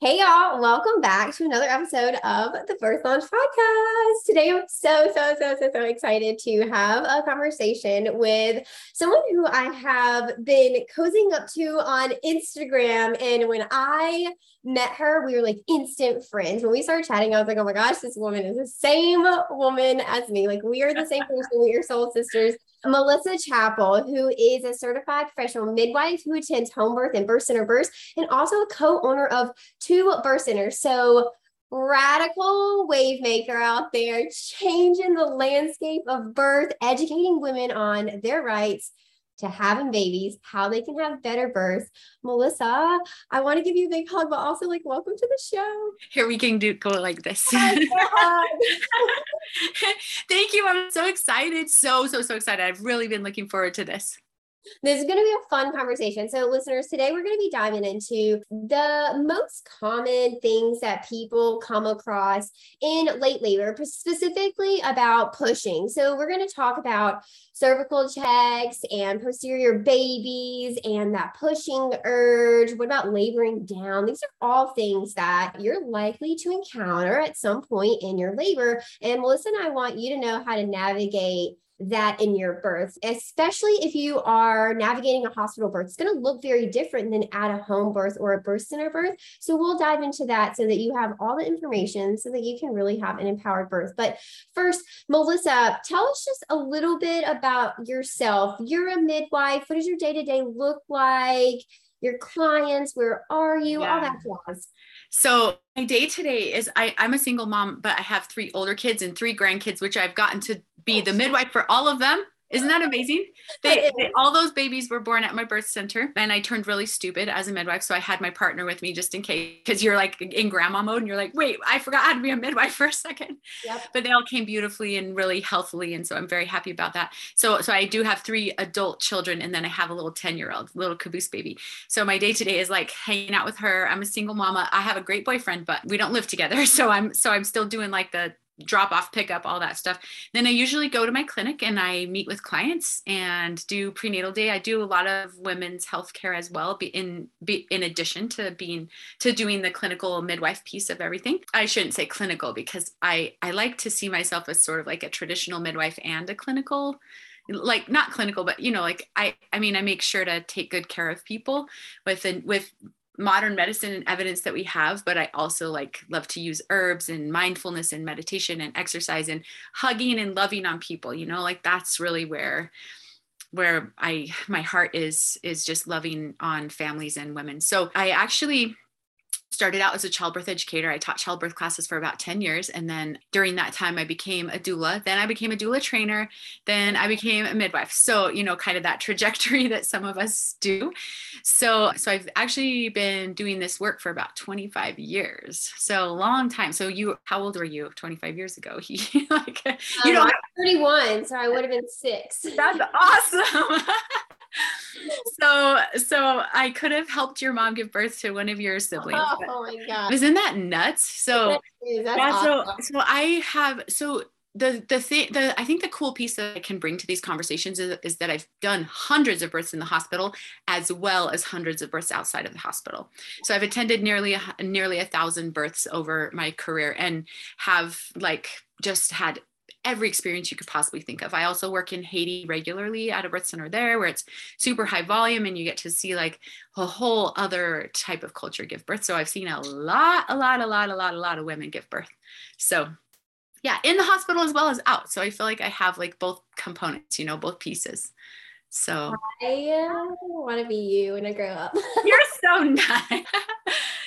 Hey y'all, welcome back to another episode of the Birth Lounge podcast. Today I'm so, so, so, so, so excited to have a conversation with someone who I have been cozying up to on Instagram. And when I met her, we were like instant friends. When we started chatting, I was like, oh my gosh, this woman is the same woman as me. Like we are the same person, we are soul sisters. Melissa Chappell, who is a certified professional midwife who attends home birth and birth center births, and also a co-owner of two birth centers. So radical wave maker out there, changing the landscape of birth, educating women on their rights to having babies, how they can have better births. Melissa, I want to give you a big hug, but also like welcome to the show. Here we can do go like this. Thank you. I'm so excited. So, so, so excited. I've really been looking forward to this. This is going to be a fun conversation. So, listeners, today we're going to be diving into the most common things that people come across in late labor, specifically about pushing. So, we're going to talk about cervical checks and posterior babies and that pushing urge. What about laboring down? These are all things that you're likely to encounter at some point in your labor. And Melissa and I want you to know how to navigate that in your birth, especially if you are navigating a hospital birth. It's going to look very different than at a home birth or a birth center birth. So we'll dive into that so that you have all the information so that you can really have an empowered birth. But first, Melissa, tell us just a little bit about yourself. You're a midwife. What does your day to day look like? Your clients, where are you? Yeah. All that jazz. So my day today is I, I'm a single mom, but I have three older kids and three grandkids, which I've gotten to be the midwife for all of them isn't that amazing? They, they, all those babies were born at my birth center, and I turned really stupid as a midwife. So I had my partner with me just in case, because you're like in grandma mode, and you're like, wait, I forgot how to be a midwife for a second. Yep. But they all came beautifully and really healthily, and so I'm very happy about that. So, so I do have three adult children, and then I have a little ten year old, little caboose baby. So my day today is like hanging out with her. I'm a single mama. I have a great boyfriend, but we don't live together. So I'm so I'm still doing like the drop off pickup all that stuff. Then i usually go to my clinic and i meet with clients and do prenatal day. I do a lot of women's health care as well in in addition to being to doing the clinical midwife piece of everything. I shouldn't say clinical because i i like to see myself as sort of like a traditional midwife and a clinical like not clinical but you know like i i mean i make sure to take good care of people with and with modern medicine and evidence that we have but i also like love to use herbs and mindfulness and meditation and exercise and hugging and loving on people you know? Like that's really where where i my heart is is just loving on families and women. So i actually started out as a childbirth educator. I taught childbirth classes for about 10 years. And then during that time, I became a doula. Then I became a doula trainer. Then I became a midwife. So, you know, kind of that trajectory that some of us do. So, so I've actually been doing this work for about 25 years. So long time. So you, how old were you 25 years ago? like, you um, know, 31. So I would have been six. That's awesome. so so I could have helped your mom give birth to one of your siblings. Oh, my god. Isn't that nuts? So that is, that's yeah, awesome. so so I have so the the thing the I think the cool piece that I can bring to these conversations is, is that I've done hundreds of births in the hospital as well as hundreds of births outside of the hospital. So I've attended nearly a, nearly a thousand births over my career and have like just had every experience you could possibly think of. I also work in Haiti regularly at a birth center there where it's super high volume and you get to see like a whole other type of culture give birth. So I've seen a lot, a lot, a lot, a lot, a lot of women give birth. So yeah, in the hospital as well as out. So I feel like I have like both components, you know, both pieces. So I uh, want to be you when I grow up. You're so nice.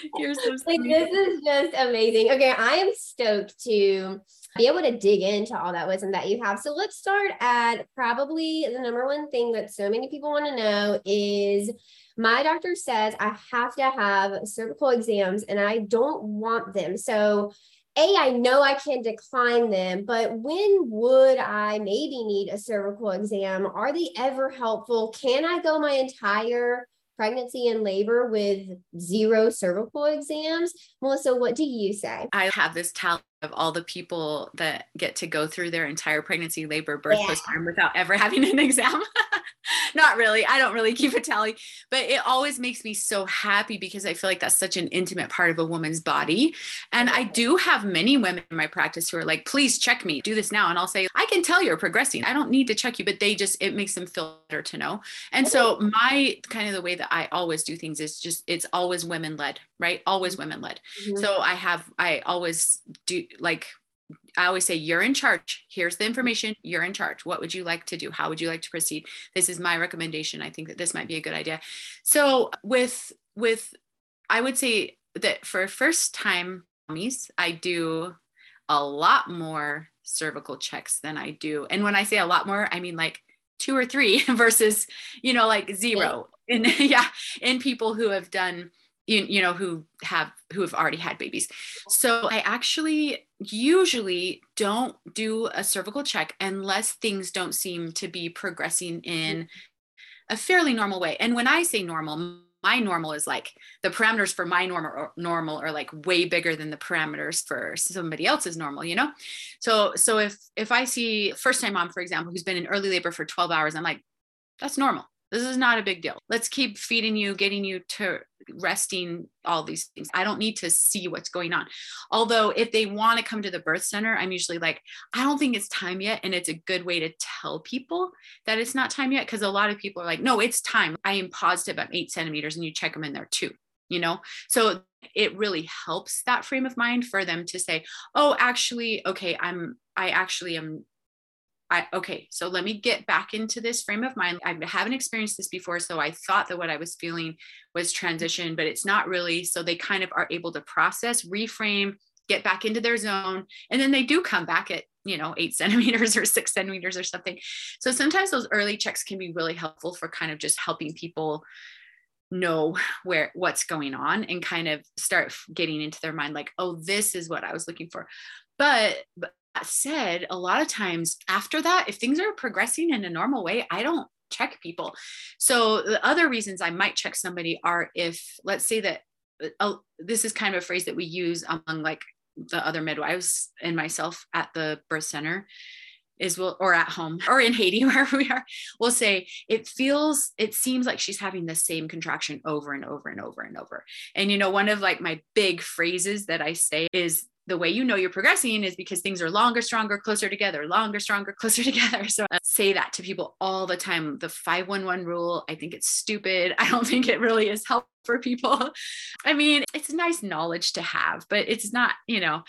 You're so like this is just amazing. Okay, I am stoked to be able to dig into all that wisdom that you have. So let's start at probably the number one thing that so many people want to know is my doctor says I have to have cervical exams and I don't want them. So a, I know I can decline them, but when would I maybe need a cervical exam? Are they ever helpful? Can I go my entire pregnancy and labor with zero cervical exams? Melissa, what do you say? I have this tally of all the people that get to go through their entire pregnancy, labor, birth, yeah. postpartum without ever having an exam. Not really. I don't really keep a tally, but it always makes me so happy because I feel like that's such an intimate part of a woman's body. And I do have many women in my practice who are like, please check me, do this now. And I'll say, I can tell you're progressing. I don't need to check you, but they just, it makes them feel better to know. And so, my kind of the way that I always do things is just, it's always women led, right? Always mm-hmm. women led. Mm-hmm. So, I have, I always do like I always say, you're in charge. Here's the information. You're in charge. What would you like to do? How would you like to proceed? This is my recommendation. I think that this might be a good idea. So with with I would say that for first time mommies, I do a lot more cervical checks than I do. And when I say a lot more, I mean like two or three versus, you know, like zero. In yeah, in people who have done you, you know who have who have already had babies. So i actually usually don't do a cervical check unless things don't seem to be progressing in a fairly normal way. And when i say normal my normal is like the parameters for my normal normal are like way bigger than the parameters for somebody else's normal you know? So so if if i see first time mom for example who's been in early labor for 12 hours i'm like that's normal this is not a big deal. Let's keep feeding you, getting you to resting, all these things. I don't need to see what's going on. Although, if they want to come to the birth center, I'm usually like, I don't think it's time yet. And it's a good way to tell people that it's not time yet. Cause a lot of people are like, no, it's time. I am positive I'm eight centimeters and you check them in there too you know so it really helps that frame of mind for them to say oh actually okay i'm i actually am I, okay, so let me get back into this frame of mind. I haven't experienced this before, so I thought that what I was feeling was transition, but it's not really. So they kind of are able to process, reframe, get back into their zone, and then they do come back at you know eight centimeters or six centimeters or something. So sometimes those early checks can be really helpful for kind of just helping people know where what's going on and kind of start getting into their mind like oh this is what i was looking for but, but said, a lot of times after that, if things are progressing in a normal way, I don't check people. So the other reasons I might check somebody are if, let's say that uh, this is kind of a phrase that we use among like the other midwives and myself at the birth center is we'll or at home or in Haiti wherever we are we'll say it feels it seems like she's having the same contraction over and over and over and over and you know one of like my big phrases that I say is the way you know you're progressing is because things are longer, stronger, closer together, longer, stronger, closer together. So I say that to people all the time. The 511 rule, I think it's stupid. I don't think it really is helpful for people. I mean, it's nice knowledge to have, but it's not, you know.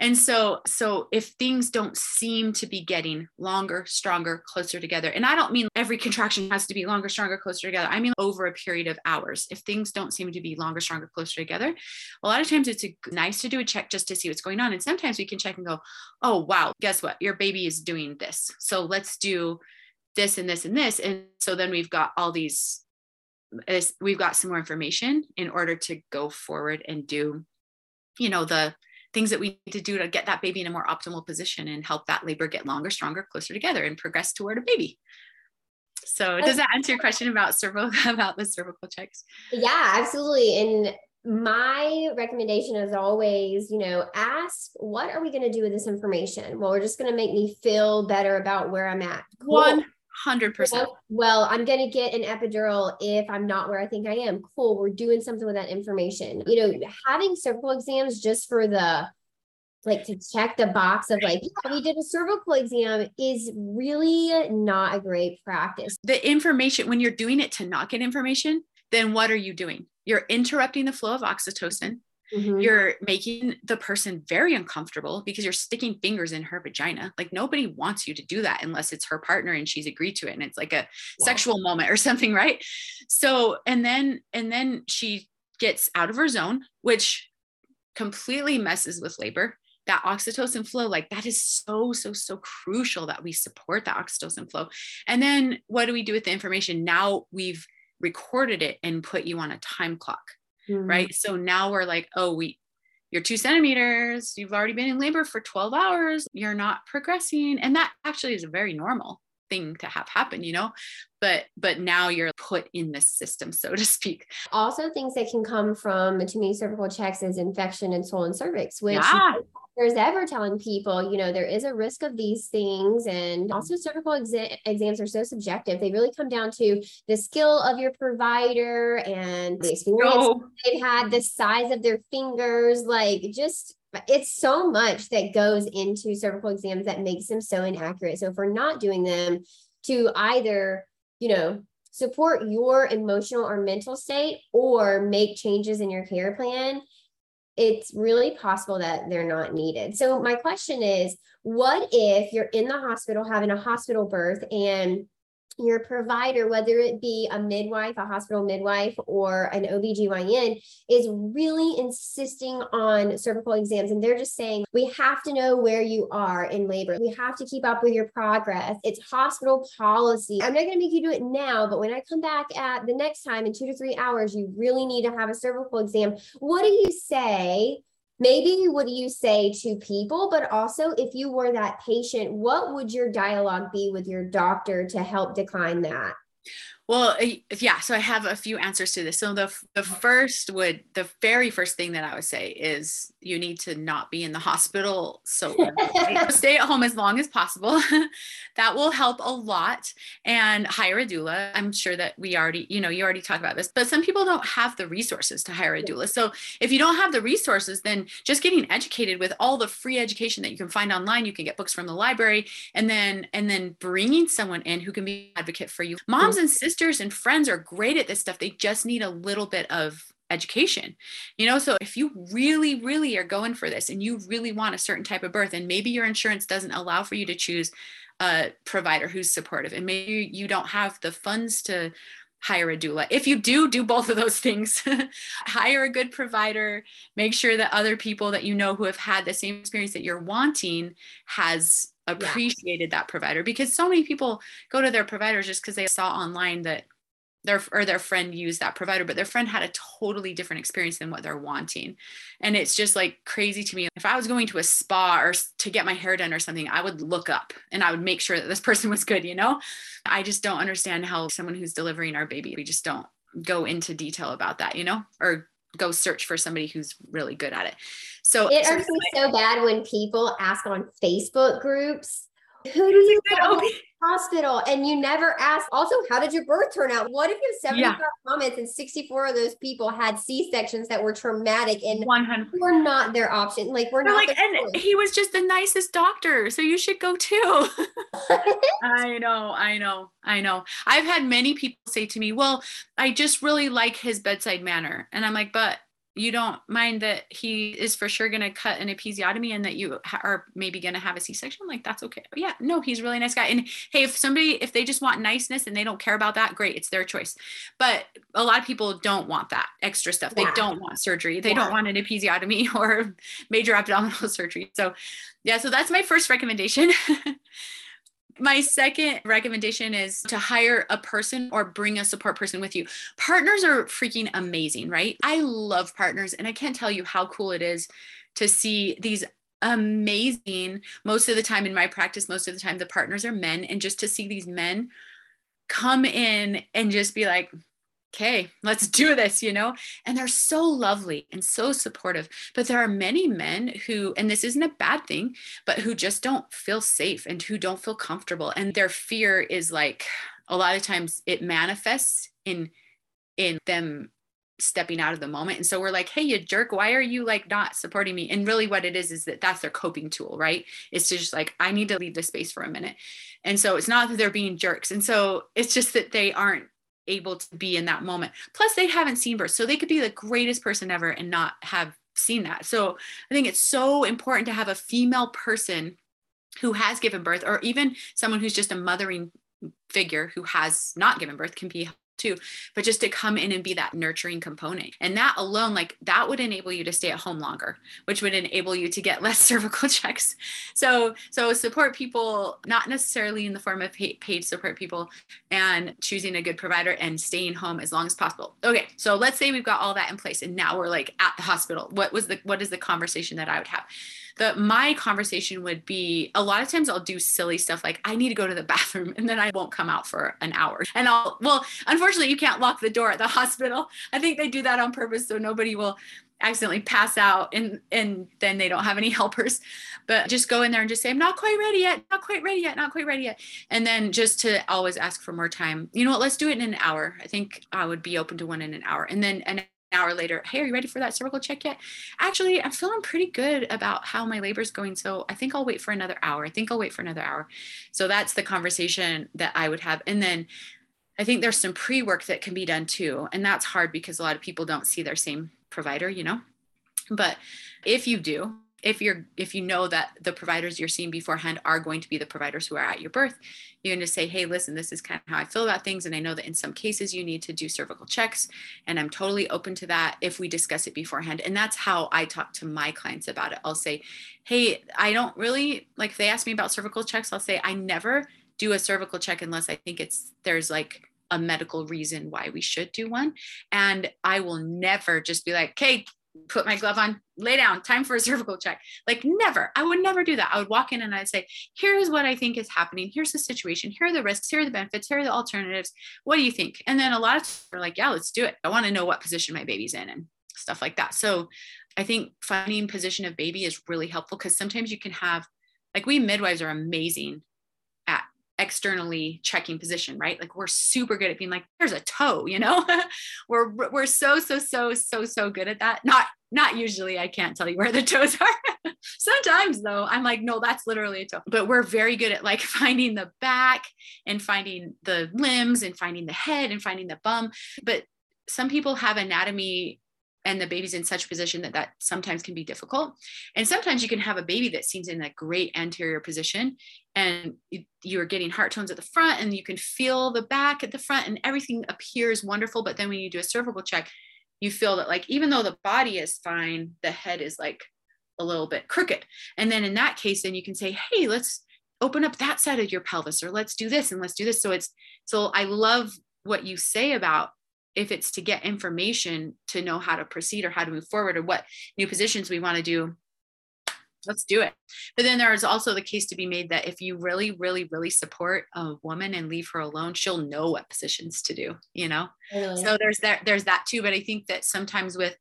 And so so if things don't seem to be getting longer, stronger, closer together, and I don't mean every contraction has to be longer, stronger, closer together. I mean over a period of hours. If things don't seem to be longer, stronger, closer together, a lot of times it's a, nice to do a check just to see what's going on. And sometimes we can check and go, "Oh, wow, guess what? Your baby is doing this. So let's do this and this and this." And so then we've got all these we've got some more information in order to go forward and do you know the things that we need to do to get that baby in a more optimal position and help that labor get longer stronger closer together and progress toward a baby so does that answer your question about cervical about the cervical checks yeah absolutely and my recommendation is always, you know, ask what are we going to do with this information? Well, we're just going to make me feel better about where I'm at. Cool. 100%. Well, I'm going to get an epidural if I'm not where I think I am. Cool. We're doing something with that information. You know, having cervical exams just for the like to check the box of like yeah, we did a cervical exam is really not a great practice. The information when you're doing it to not get information, then what are you doing? You're interrupting the flow of oxytocin. Mm-hmm. You're making the person very uncomfortable because you're sticking fingers in her vagina. Like nobody wants you to do that unless it's her partner and she's agreed to it and it's like a sexual moment or something, right? So, and then and then she gets out of her zone, which completely messes with labor. That oxytocin flow, like that is so, so, so crucial that we support the oxytocin flow. And then what do we do with the information? Now we've recorded it and put you on a time clock mm-hmm. right? So now we're like oh we you're two centimeters you've already been in labor for 12 hours you're not progressing. And that actually is a very normal thing to have happen you know? But but now you're put in the system so to speak. Also things that can come from too many cervical checks is infection and swollen cervix which yeah there's ever telling people, you know, there is a risk of these things. And also, cervical exa- exams are so subjective. They really come down to the skill of your provider and the experience oh. they've had, the size of their fingers, like just it's so much that goes into cervical exams that makes them so inaccurate. So if we're not doing them to either, you know, support your emotional or mental state or make changes in your care plan, it's really possible that they're not needed. So my question is, what if you're in the hospital having a hospital birth and your provider, whether it be a midwife, a hospital midwife, or an OBGYN, is really insisting on cervical exams. And they're just saying, we have to know where you are in labor. We have to keep up with your progress. It's hospital policy. I'm not going to make you do it now, but when I come back at the next time in two to three hours, you really need to have a cervical exam. What do you say maybe what do you say to people but also if you were that patient what would your dialogue be with your doctor to help decline that well, yeah. So I have a few answers to this. So the the uh-huh. first would the very first thing that I would say is you need to not be in the hospital. So stay at home as long as possible. that will help a lot. And hire a doula. I'm sure that we already, you know, you already talked about this, but some people don't have the resources to hire a doula. So if you don't have the resources, then just getting educated with all the free education that you can find online, you can get books from the library, and then and then bringing someone in who can be advocate for you. Moms and sisters sisters and friends are great at this stuff. They just need a little bit of education. You know, so if you really, really are going for this and you really want a certain type of birth, and maybe your insurance doesn't allow for you to choose a provider who's supportive, and maybe you don't have the funds to hire a doula. If you do, do both of those things. hire a good provider, make sure that other people that you know who have had the same experience that you're wanting has appreciated yeah. that provider because so many people go to their providers just because they saw online that their or their friend used that provider but their friend had a totally different experience than what they're wanting. And it's just like crazy to me. If i was going to a spa or to get my hair done or something i would look up and i would make sure that this person was good you know? I just don't understand how someone who's delivering our baby we just don't go into detail about that you know? Or go search for somebody who's really good at it. So it irks me so bad when people ask on Facebook groups, who do you go hospital? And you never ask. Also, how did your birth turn out? What if you have 75 yeah. comments and 64 of those people had C sections that were traumatic and 100 we're not their option? Like we're They're not. Like, and he was just the nicest doctor, so you should go too. I know, I know, I know. I've had many people say to me, "Well, I just really like his bedside manner," and I'm like, "But." You don't mind that he is for sure going to cut an episiotomy and that you ha- are maybe going to have a c-section? Like that's okay. But yeah no he's a really nice guy. And hey if somebody if they just want niceness and they don't care about that great it's their choice. But a lot of people don't want that extra stuff. Yeah. they don't want surgery. They yeah. don't want an episiotomy or major abdominal surgery. So yeah so that's my first recommendation My second recommendation is to hire a person or bring a support person with you. Partners are freaking amazing, right? I love partners, and I can't tell you how cool it is to see these amazing, most of the time in my practice, most of the time, the partners are men, and just to see these men come in and just be like, okay, let's do this, you know? And they're so lovely and so supportive. But there are many men who, and this isn't a bad thing, but who just don't feel safe and who don't feel comfortable. And their fear is like a lot of times it manifests in in them stepping out of the moment and so we're like hey you jerk why are you like not supporting me and really what it is is that that's their coping tool right it's to just like i need to leave this space for a minute and so it's not that they're being jerks and so it's just that they aren't able to be in that moment. Plus, they haven't seen birth. So they could be the greatest person ever and not have seen that. So I think it's so important to have a female person who has given birth, or even someone who's just a mothering figure who has not given birth can be too but just to come in and be that nurturing component. And that alone like that would enable you to stay at home longer which would enable you to get less cervical checks. So so support people not necessarily in the form of paid, support people and choosing a good provider and staying home as long as possible. Okay so let's say we've got all that in place and now we're like at the hospital. What was the what is the conversation that i would have the my conversation would be a lot of times I'll do silly stuff like I need to go to the bathroom and then I won't come out for an hour. And I'll well, unfortunately you can't lock the door at the hospital. I think they do that on purpose so nobody will accidentally pass out and and then they don't have any helpers. But just go in there and just say i'm not quite ready yet not quite ready yet not quite ready yet. And then just to always ask for more time. You know what? Let's do it in an hour. I think i would be open to one in an hour. And then an hour later, hey, are you ready for that cervical check yet? Actually, I'm feeling pretty good about how my labor is going. So I think I'll wait for another hour. I think I'll wait for another hour. So that's the conversation that I would have. And then I think there's some pre work that can be done too. And that's hard because a lot of people don't see their same provider, you know? But if you do, if you're if you know that the providers you're seeing beforehand are going to be the providers who are at your birth you're going to say hey listen this is kind of how i feel about things and i know that in some cases you need to do cervical checks and i'm totally open to that if we discuss it beforehand and that's how i talk to my clients about it i'll say hey i don't really like if they ask me about cervical checks i'll say i never do a cervical check unless i think it's there's like a medical reason why we should do one. And I will never just be like, okay, put my glove on, lay down, time for a cervical check. Like never, I would never do that. I would walk in and I'd say, here's what I think is happening. Here's the situation. Here are the risks. Here are the benefits. Here are the alternatives. What do you think? And then a lot of people are like, yeah, let's do it. I want to know what position my baby's in and stuff like that. So I think finding position of baby is really helpful because sometimes you can have, like we midwives are amazing externally checking position, right? Like we're super good at being like, there's a toe, you know? we're we're so so so so so good at that. Not not usually. I can't tell you where the toes are. Sometimes though, I'm like, no, that's literally a toe. But we're very good at like finding the back and finding the limbs and finding the head and finding the bum. But some people have anatomy and the baby's in such position that that sometimes can be difficult. And sometimes you can have a baby that seems in that great anterior position and you're getting heart tones at the front and you can feel the back at the front and everything appears wonderful. But then when you do a cervical check you feel that like even though the body is fine the head is like a little bit crooked. And then in that case then you can say hey let's open up that side of your pelvis or let's do this and let's do this. So it's so i love what you say about if it's to get information to know how to proceed or how to move forward or what new positions we want to do let's do it. But then there is also the case to be made that if you really really really support a woman and leave her alone she'll know what positions to do you know? So there's that there's that too but i think that sometimes with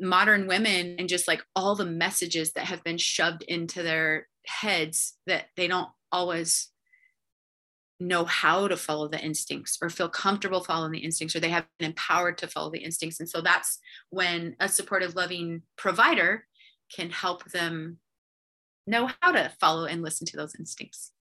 modern women and just like all the messages that have been shoved into their heads that they don't always know how to follow the instincts or feel comfortable following the instincts or they have been empowered to follow the instincts. And so that's when a supportive loving provider can help them know how to follow and listen to those instincts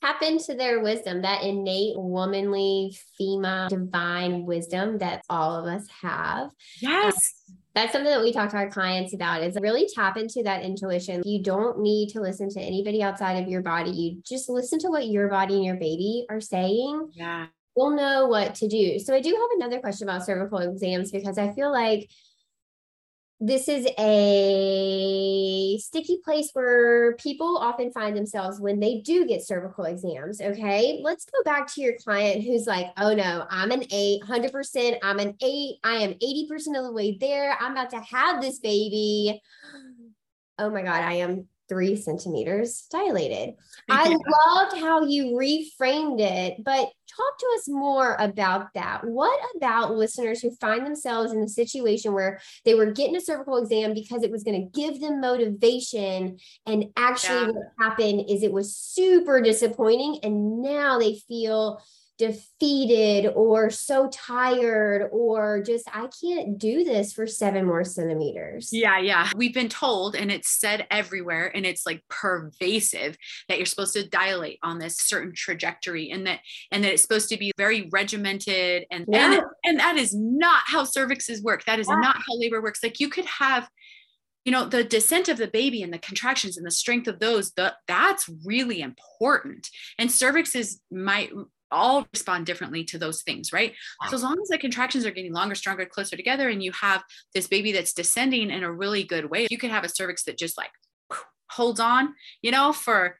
tap into their wisdom that innate womanly female divine wisdom that all of us have yes um, that's something that we talk to our clients about is really tap into that intuition. You don't need to listen to anybody outside of your body. You just listen to what your body and your baby are saying. Yeah. We'll know what to do. So I do have another question about cervical exams because I feel like this is a sticky place where people often find themselves when they do get cervical exams. Okay. Let's go back to your client who's like, oh no, I'm an eight, 100%. I'm an eight. I am 80% of the way there. I'm about to have this baby. Oh my God, I am three centimeters dilated. I loved how you reframed it, but Talk to us more about that. What about listeners who find themselves in a situation where they were getting a cervical exam because it was going to give them motivation, and actually yeah. what happened is it was super disappointing, and now they feel defeated or so tired or just I can't do this for seven more centimeters. Yeah, yeah. We've been told and it's said everywhere and it's like pervasive that you're supposed to dilate on this certain trajectory and that and that it's supposed to be very regimented and yeah. and, and that is not how cervixes work. That is yeah. not how labor works. Like you could have you know the descent of the baby and the contractions and the strength of those the, that's really important and cervixes might all respond differently to those things, right? So as long as the contractions are getting longer, stronger, closer together, and you have this baby that's descending in a really good way, you could have a cervix that just like holds on, you know, for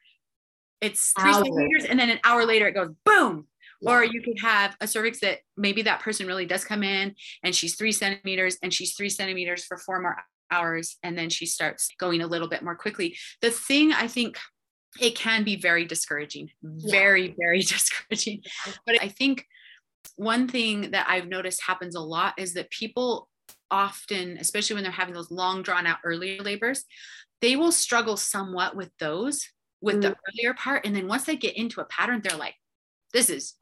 it's three Hour. centimeters, and then an hour later it goes boom. Yeah. Or you could have a cervix that maybe that person really does come in and she's three centimeters and she's three centimeters for four more hours and then she starts going a little bit more quickly. The thing I think it can be very discouraging, very, yeah. very discouraging. But I think one thing that I've noticed happens a lot is that people often, especially when they're having those long drawn out earlier labors, they will struggle somewhat with those, with mm the earlier part. And then once they get into a pattern, they're like, this is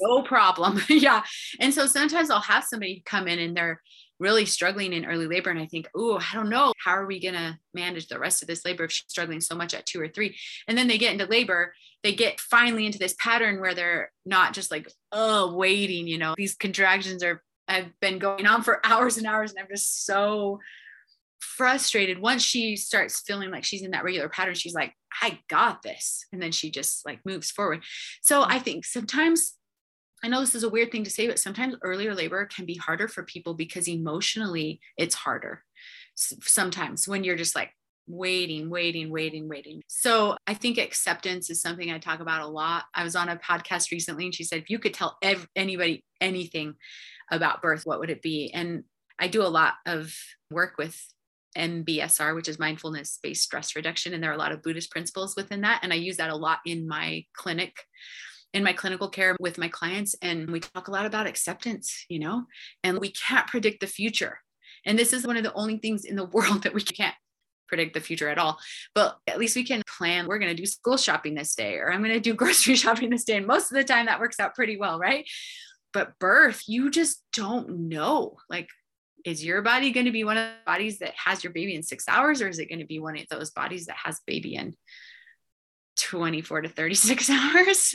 no problem. yeah. And so sometimes I'll have somebody come in and they're really struggling in early labor. And I think, oh, I don't know, how are we going to manage the rest of this labor if she's struggling so much at two or three? And then they get into labor, they get finally into this pattern where they're not just like, oh, waiting, you know, these contractions are, have been going on for hours and hours. And I'm just so frustrated. Once she starts feeling like she's in that regular pattern, she's like, I got this. And then she just like moves forward. So I think sometimes I know this is a weird thing to say, but sometimes earlier labor can be harder for people because emotionally it's harder. Sometimes when you're just like waiting, waiting, waiting, waiting. So I think acceptance is something I talk about a lot. I was on a podcast recently and she said, if you could tell ev- anybody anything about birth, what would it be? And I do a lot of work with MBSR, which is mindfulness based stress reduction. And there are a lot of Buddhist principles within that. And I use that a lot in my clinic in my clinical care with my clients and we talk a lot about acceptance you know and we can't predict the future. And this is one of the only things in the world that we can't predict the future at all. But at least we can plan we're going to do school shopping this day or i'm going to do grocery shopping this day and most of the time that works out pretty well right? But birth you just don't know. Like is your body going to be one of the bodies that has your baby in six hours or is it going to be one of those bodies that has baby in 24 to 36 hours.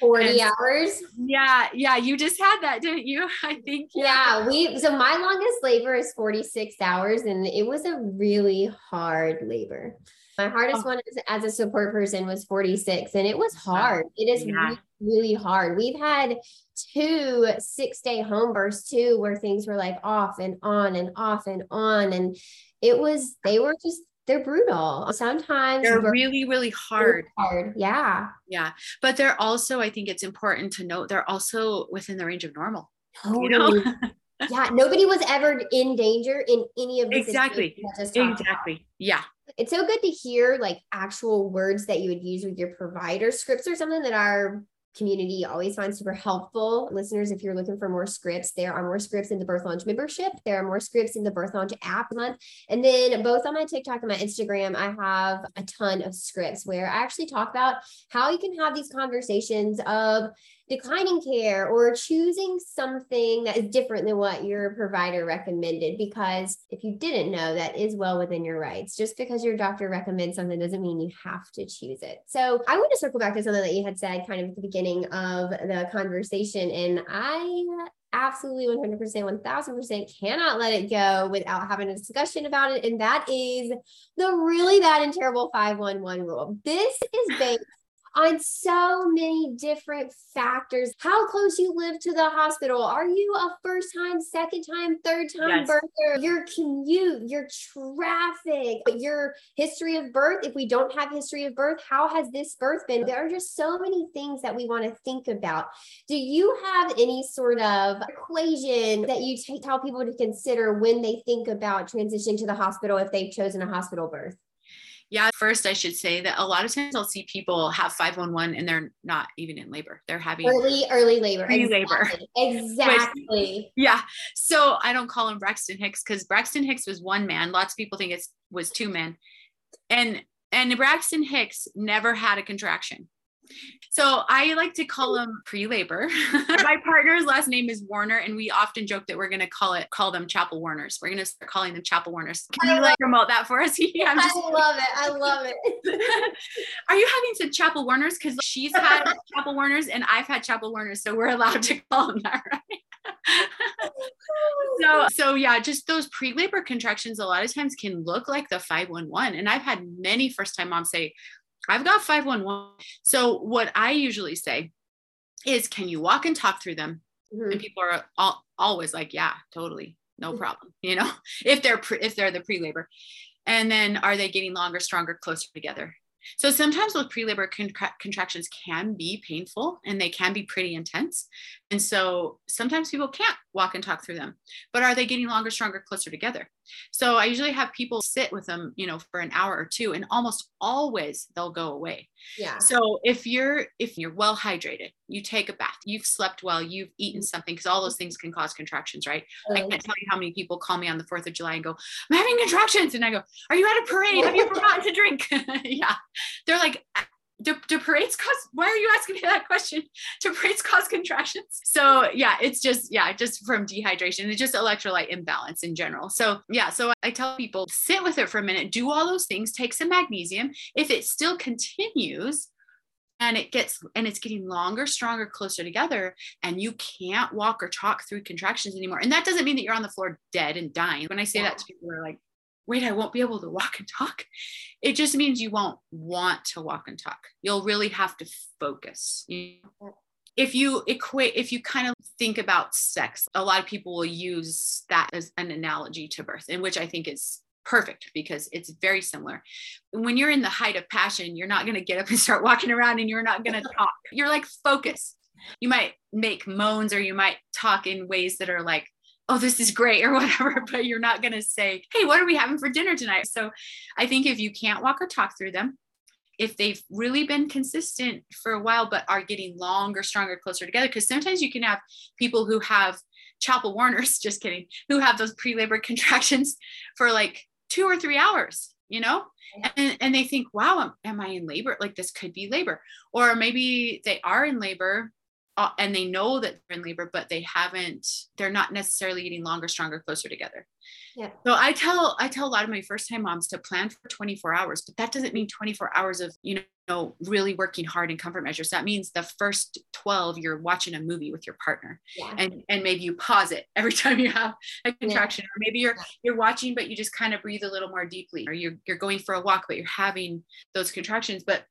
40 and, hours? Yeah yeah you just had that didn't you? I think yeah. yeah we so my longest labor is 46 hours and it was a really hard labor. My hardest oh. one is, as a support person was 46 and it was hard. It is yeah. really, really hard. We've had two six day home births too where things were like off and on and off and on and it was they were just they're brutal. Sometimes they're really, really hard. hard. Yeah. Yeah. But they're also, I think it's important to note, they're also within the range of normal. Totally. You know? yeah. Nobody was ever in danger in any of these. Exactly. Exactly. Yeah. It's so good to hear like actual words that you would use with your provider. Scripts or something that our community always finds super helpful. Listeners, if you're looking for more scripts, there are more scripts in the Birth Lounge membership. There are more scripts in the Birth Lounge app month. And then both on my TikTok and my Instagram, I have a ton of scripts where I actually talk about how you can have these conversations of declining care or choosing something that is different than what your provider recommended. Because if you didn't know, that is well within your rights. Just because your doctor recommends something doesn't mean you have to choose it. So I want to circle back to something that you had said kind of at the beginning of the conversation. And I absolutely 100% 1000% cannot let it go without having a discussion about it and that is the really bad and terrible 511 rule this is based on so many different factors. How close you live to the hospital. Are you a first time, second time, third time yes. birther? Your commute, your traffic, your history of birth. If we don't have history of birth, how has this birth been? There are just so many things that we want to think about. Do you have any sort of equation that you t- tell people to consider when they think about transitioning to the hospital if they've chosen a hospital birth? Yeah, first I should say that a lot of times I'll see people have 511 and they're not even in labor. They're having early, early labor. Pre-labor. Exactly. exactly. Which, yeah. So I don't call him Braxton Hicks because Braxton Hicks was one man. Lots of people think it was two men. And and Braxton Hicks never had a contraction. So I like to call them pre-labor. My partner's last name is Warner, and we often joke that we're going to call it call them Chappell Warners. We're going to start calling them Chappell Warners. Can you like promote that for us? yeah, just- I love it. I love it. Are you having some Chappell Warners? Because she's had Chappell Warners, and I've had Chappell Warners, so we're allowed to call them that, right? so so yeah just those pre-labor contractions a lot of times can look like the 511 and i've had many first time moms say I've got 511. So what I usually say is, can you walk and talk through them? Mm-hmm. And people are all, always like, yeah, totally. No mm-hmm. problem. You know, if they're, pre- if they're the pre-labor and then are they getting longer, stronger, closer together? So sometimes those pre-labor contra- contractions can be painful and they can be pretty intense. And so sometimes people can't walk and talk through them, but are they getting longer, stronger, closer together? So I usually have people sit with them, you know, for an hour or two and almost always they'll go away. Yeah. So if you're if you're well hydrated, you take a bath, you've slept well, you've eaten mm-hmm. something because all those things can cause contractions, right? I can't tell you how many people call me on the 4th of July and go, "I'm having contractions." And I go, "Are you at a parade? Have you forgotten to drink?" yeah. They're like do, do parades cause why are you asking me that question? Do parades cause contractions? So yeah it's just yeah just from dehydration it's just electrolyte imbalance in general. So yeah so i tell people sit with it for a minute do all those things take some magnesium. If it still continues and it gets and it's getting longer stronger closer together and you can't walk or talk through contractions anymore and that doesn't mean that you're on the floor dead and dying. When i say yeah. that to people are like wait, I won't be able to walk and talk. It just means you won't want to walk and talk. You'll really have to focus. If you equate, if you kind of think about sex, a lot of people will use that as an analogy to birth, in which I think is perfect because it's very similar. When you're in the height of passion, you're not going to get up and start walking around and you're not going to talk. You're like focused. You might make moans or you might talk in ways that are like oh, this is great or whatever, but you're not going to say, hey, what are we having for dinner tonight? So I think if you can't walk or talk through them, if they've really been consistent for a while, but are getting longer, stronger, closer together, because sometimes you can have people who have Chappell Warners, just kidding, who have those pre labor contractions for like two or three hours, you know? And, and they think, wow, am, am I in labor? Like this could be labor. Or maybe they are in labor uh, and they know that they're in labor, but they haven't, they're not necessarily getting longer, stronger, closer together. Yeah. So I tell, I tell a lot of my first time moms to plan for 24 hours, but that doesn't mean 24 hours of, you know, really working hard in comfort measures. That means the first 12, you're watching a movie with your partner yeah. and, and maybe you pause it every time you have a contraction, yeah. or maybe you're, you're watching, but you just kind of breathe a little more deeply, or you're, you're going for a walk, but you're having those contractions. But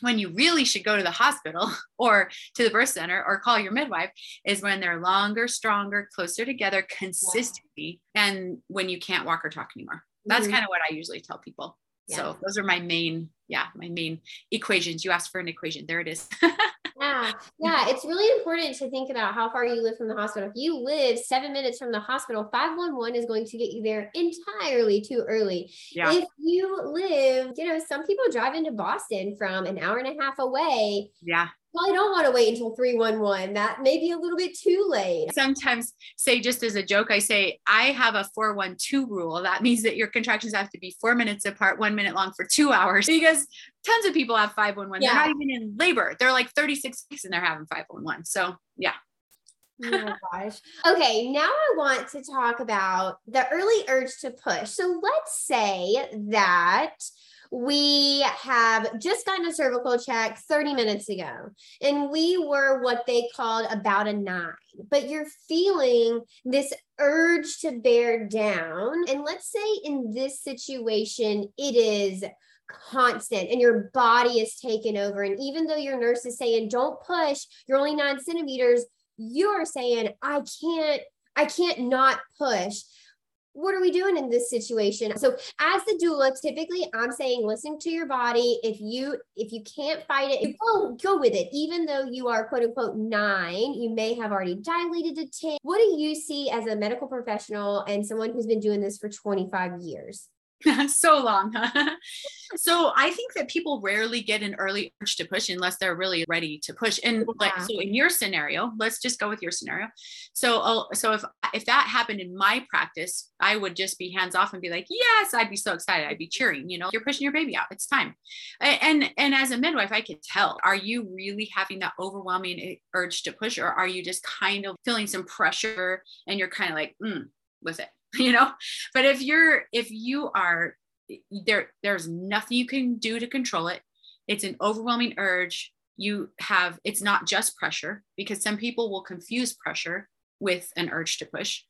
when you really should go to the hospital or to the birth center or call your midwife is when they're longer, stronger, closer together consistently, yeah. and when you can't walk or talk anymore. That's mm-hmm. kind of what I usually tell people. Yeah. So those are my main, yeah, my main equations. You asked for an equation. There it is. Yeah, yeah. It's really important to think about how far you live from the hospital. If you live seven minutes from the hospital, 511 is going to get you there entirely too early. Yeah. If you live, you know, some people drive into Boston from an hour and a half away. Yeah well, I don't want to wait until 311. That may be a little bit too late. Sometimes say just as a joke, I say, I have a 412 rule. That means that your contractions have to be four minutes apart, one minute long for two hours. Because tons of people have 511. Yeah. They're not even in labor. They're like 36 weeks and they're having 511. So yeah. oh my gosh. Okay, now I want to talk about the early urge to push. So let's say that we have just gotten a cervical check 30 minutes ago, and we were what they called about a nine, but you're feeling this urge to bear down. And let's say in this situation, it is constant and your body is taken over. And even though your nurse is saying, don't push, you're only nine centimeters, you're saying, I can't, I can't not push what are we doing in this situation? So as the doula typically i'm saying listen to your body. If you if you can't fight it go go with it. Even though you are quote unquote nine you may have already dilated to 10 what do you see as a medical professional and someone who's been doing this for 25 years so long. so I think that people rarely get an early urge to push unless they're really ready to push. And like so in your scenario, let's just go with your scenario. So oh, so if if that happened in my practice, I would just be hands off and be like, yes, I'd be so excited. I'd be cheering. You know, you're pushing your baby out. It's time. And and as a midwife, I can tell. Are you really having that overwhelming urge to push, or are you just kind of feeling some pressure and you're kind of like, mm, with it? you know? But if you're if you are there there's nothing you can do to control it. It's an overwhelming urge. You have it's not just pressure because some people will confuse pressure with an urge to push.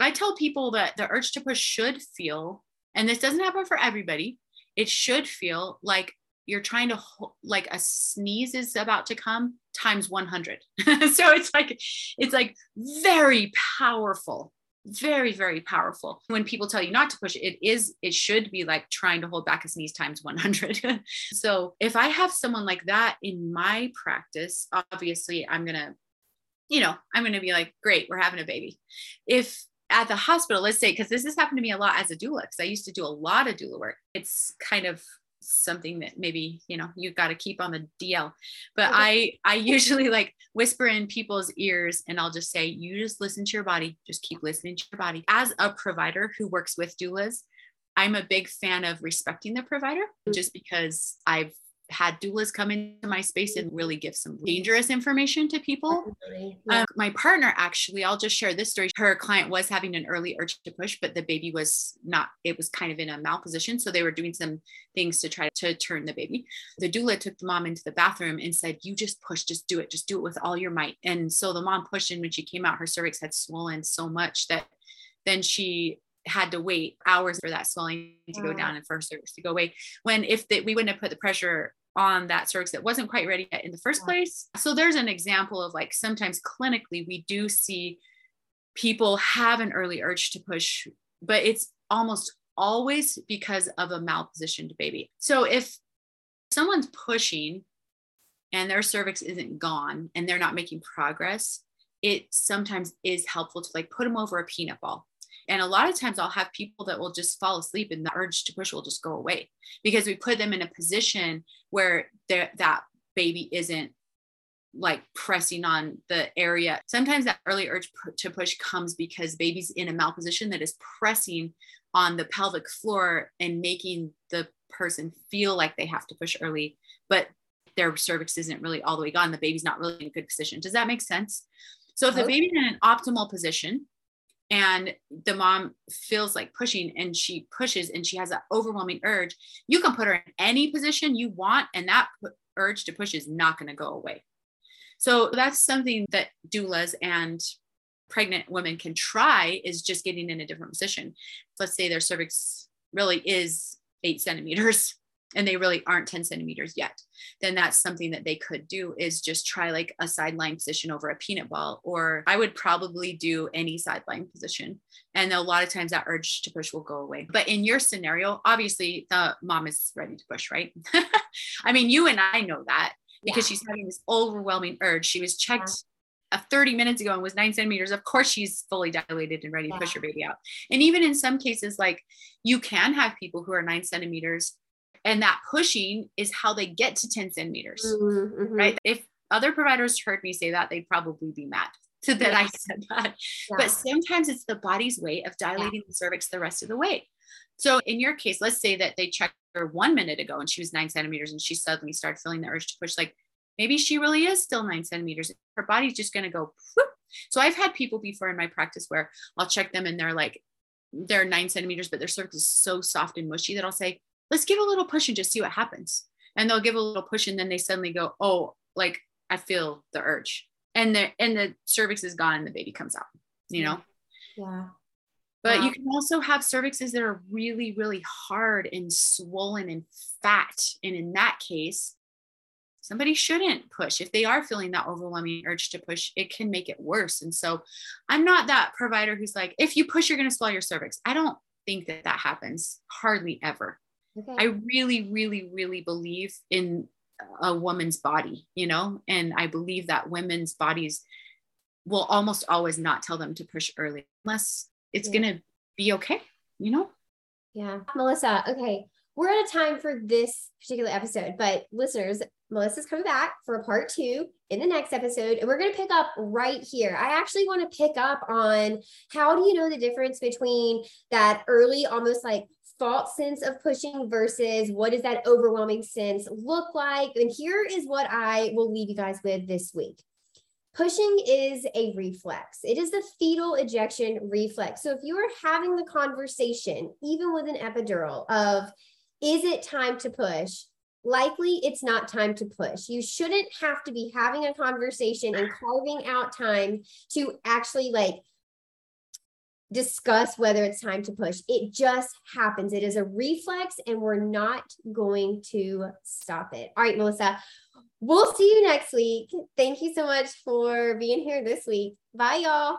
I tell people that the urge to push should feel and this doesn't happen for everybody it should feel like you're trying to like a sneeze is about to come times 100 so it's like it's like very powerful very very powerful. When people tell you not to push it is it should be like trying to hold back a sneeze times 100 so if i have someone like that in my practice obviously i'm gonna you know i'm gonna be like great we're having a baby. If at the hospital let's say because this has happened to me a lot as a doula because i used to do a lot of doula work it's kind of something that maybe you know you've got to keep on the DL. But I I usually like whisper in people's ears and I'll just say you just listen to your body, just keep listening to your body. As a provider who works with doulas, I'm a big fan of respecting the provider mm. just because I've had doulas come into my space and really give some dangerous information to people. Yeah. Um, my partner, actually, I'll just share this story. Her client was having an early urge to push, but the baby was not, it was kind of in a malposition. So they were doing some things to try to turn the baby. The doula took the mom into the bathroom and said, You just push, just do it, just do it with all your might. And so the mom pushed, and when she came out, her cervix had swollen so much that then she had to wait hours for that swelling to go down and for her cervix to go away. When if the, we wouldn't have put the pressure on that cervix that wasn't quite ready yet in the first place. So there's an example of like sometimes clinically we do see people have an early urge to push, but it's almost always because of a malpositioned baby. So if someone's pushing and their cervix isn't gone and they're not making progress, it sometimes is helpful to like put them over a peanut ball and a lot of times I'll have people that will just fall asleep and the urge to push will just go away because we put them in a position where that baby isn't like pressing on the area. Sometimes that early urge to push comes because baby's in a malposition that is pressing on the pelvic floor and making the person feel like they have to push early, but their cervix isn't really all the way gone. The baby's not really in a good position. Does that make sense? So if the baby's in an optimal position, and the mom feels like pushing and she pushes and she has an overwhelming urge you can put her in any position you want and that urge to push is not going to go away. So that's something that doulas and pregnant women can try is just getting in a different position. Let's say their cervix really is eight centimeters and they really aren't 10 centimeters yet, then that's something that they could do is just try like a sideline position over a peanut ball. Or I would probably do any sideline position. And a lot of times that urge to push will go away. But in your scenario, obviously the mom is ready to push, right? I mean, you and I know that because yeah. she's having this overwhelming urge. She was checked. Yeah. Uh, 30 minutes ago and was nine centimeters, of course she's fully dilated and ready to push her baby out. And even in some cases, like you can have people who are nine centimeters and that pushing is how they get to 10 centimeters mm-hmm, mm-hmm. right if other providers heard me say that they'd probably be mad that i said that yeah. but sometimes it's the body's way of dilating yeah. the cervix the rest of the way so in your case let's say that they checked her one minute ago and she was nine centimeters and she suddenly started feeling the urge to push like maybe she really is still nine centimeters her body's just going to go whoop. so i've had people before in my practice where i'll check them and they're like they're nine centimeters but their cervix is so soft and mushy that i'll say let's give a little push and just see what happens. And they'll give a little push and then they suddenly go, oh, like I feel the urge. And the and the cervix is gone and the baby comes out, you know? Yeah. But wow. you can also have cervixes that are really, really hard and swollen and fat. And in that case, somebody shouldn't push. If they are feeling that overwhelming urge to push, it can make it worse. And so I'm not that provider who's like, if you push, you're going to swell your cervix. I don't think that that happens hardly ever. Okay. I really, really, really believe in a woman's body, you know, and I believe that women's bodies will almost always not tell them to push early unless it's yeah. going to be okay, you know? Yeah. Melissa, okay. We're out of time for this particular episode, but listeners, Melissa's coming back for a part two in the next episode, and we're going to pick up right here. I actually want to pick up on how do you know the difference between that early, almost like false sense of pushing versus what does that overwhelming sense look like? And here is what I will leave you guys with this week. Pushing is a reflex. It is the fetal ejection reflex. So if you are having the conversation, even with an epidural, of is it time to push? Likely it's not time to push. You shouldn't have to be having a conversation and carving out time to actually like discuss whether it's time to push. It just happens. It is a reflex, and we're not going to stop it. All right, Melissa, we'll see you next week. Thank you so much for being here this week. Bye, y'all.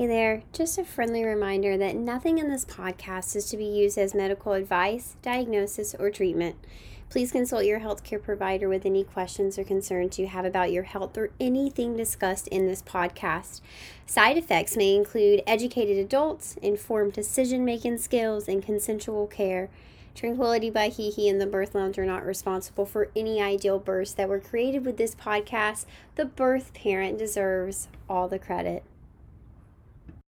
Hey there, just a friendly reminder that nothing in this podcast is to be used as medical advice, diagnosis, or treatment. Please consult your healthcare provider with any questions or concerns you have about your health or anything discussed in this podcast. Side effects may include educated adults, informed decision making skills, and consensual care. Tranquility by Hee Hee and the Birth Lounge are not responsible for any ideal births that were created with this podcast. The birth parent deserves all the credit.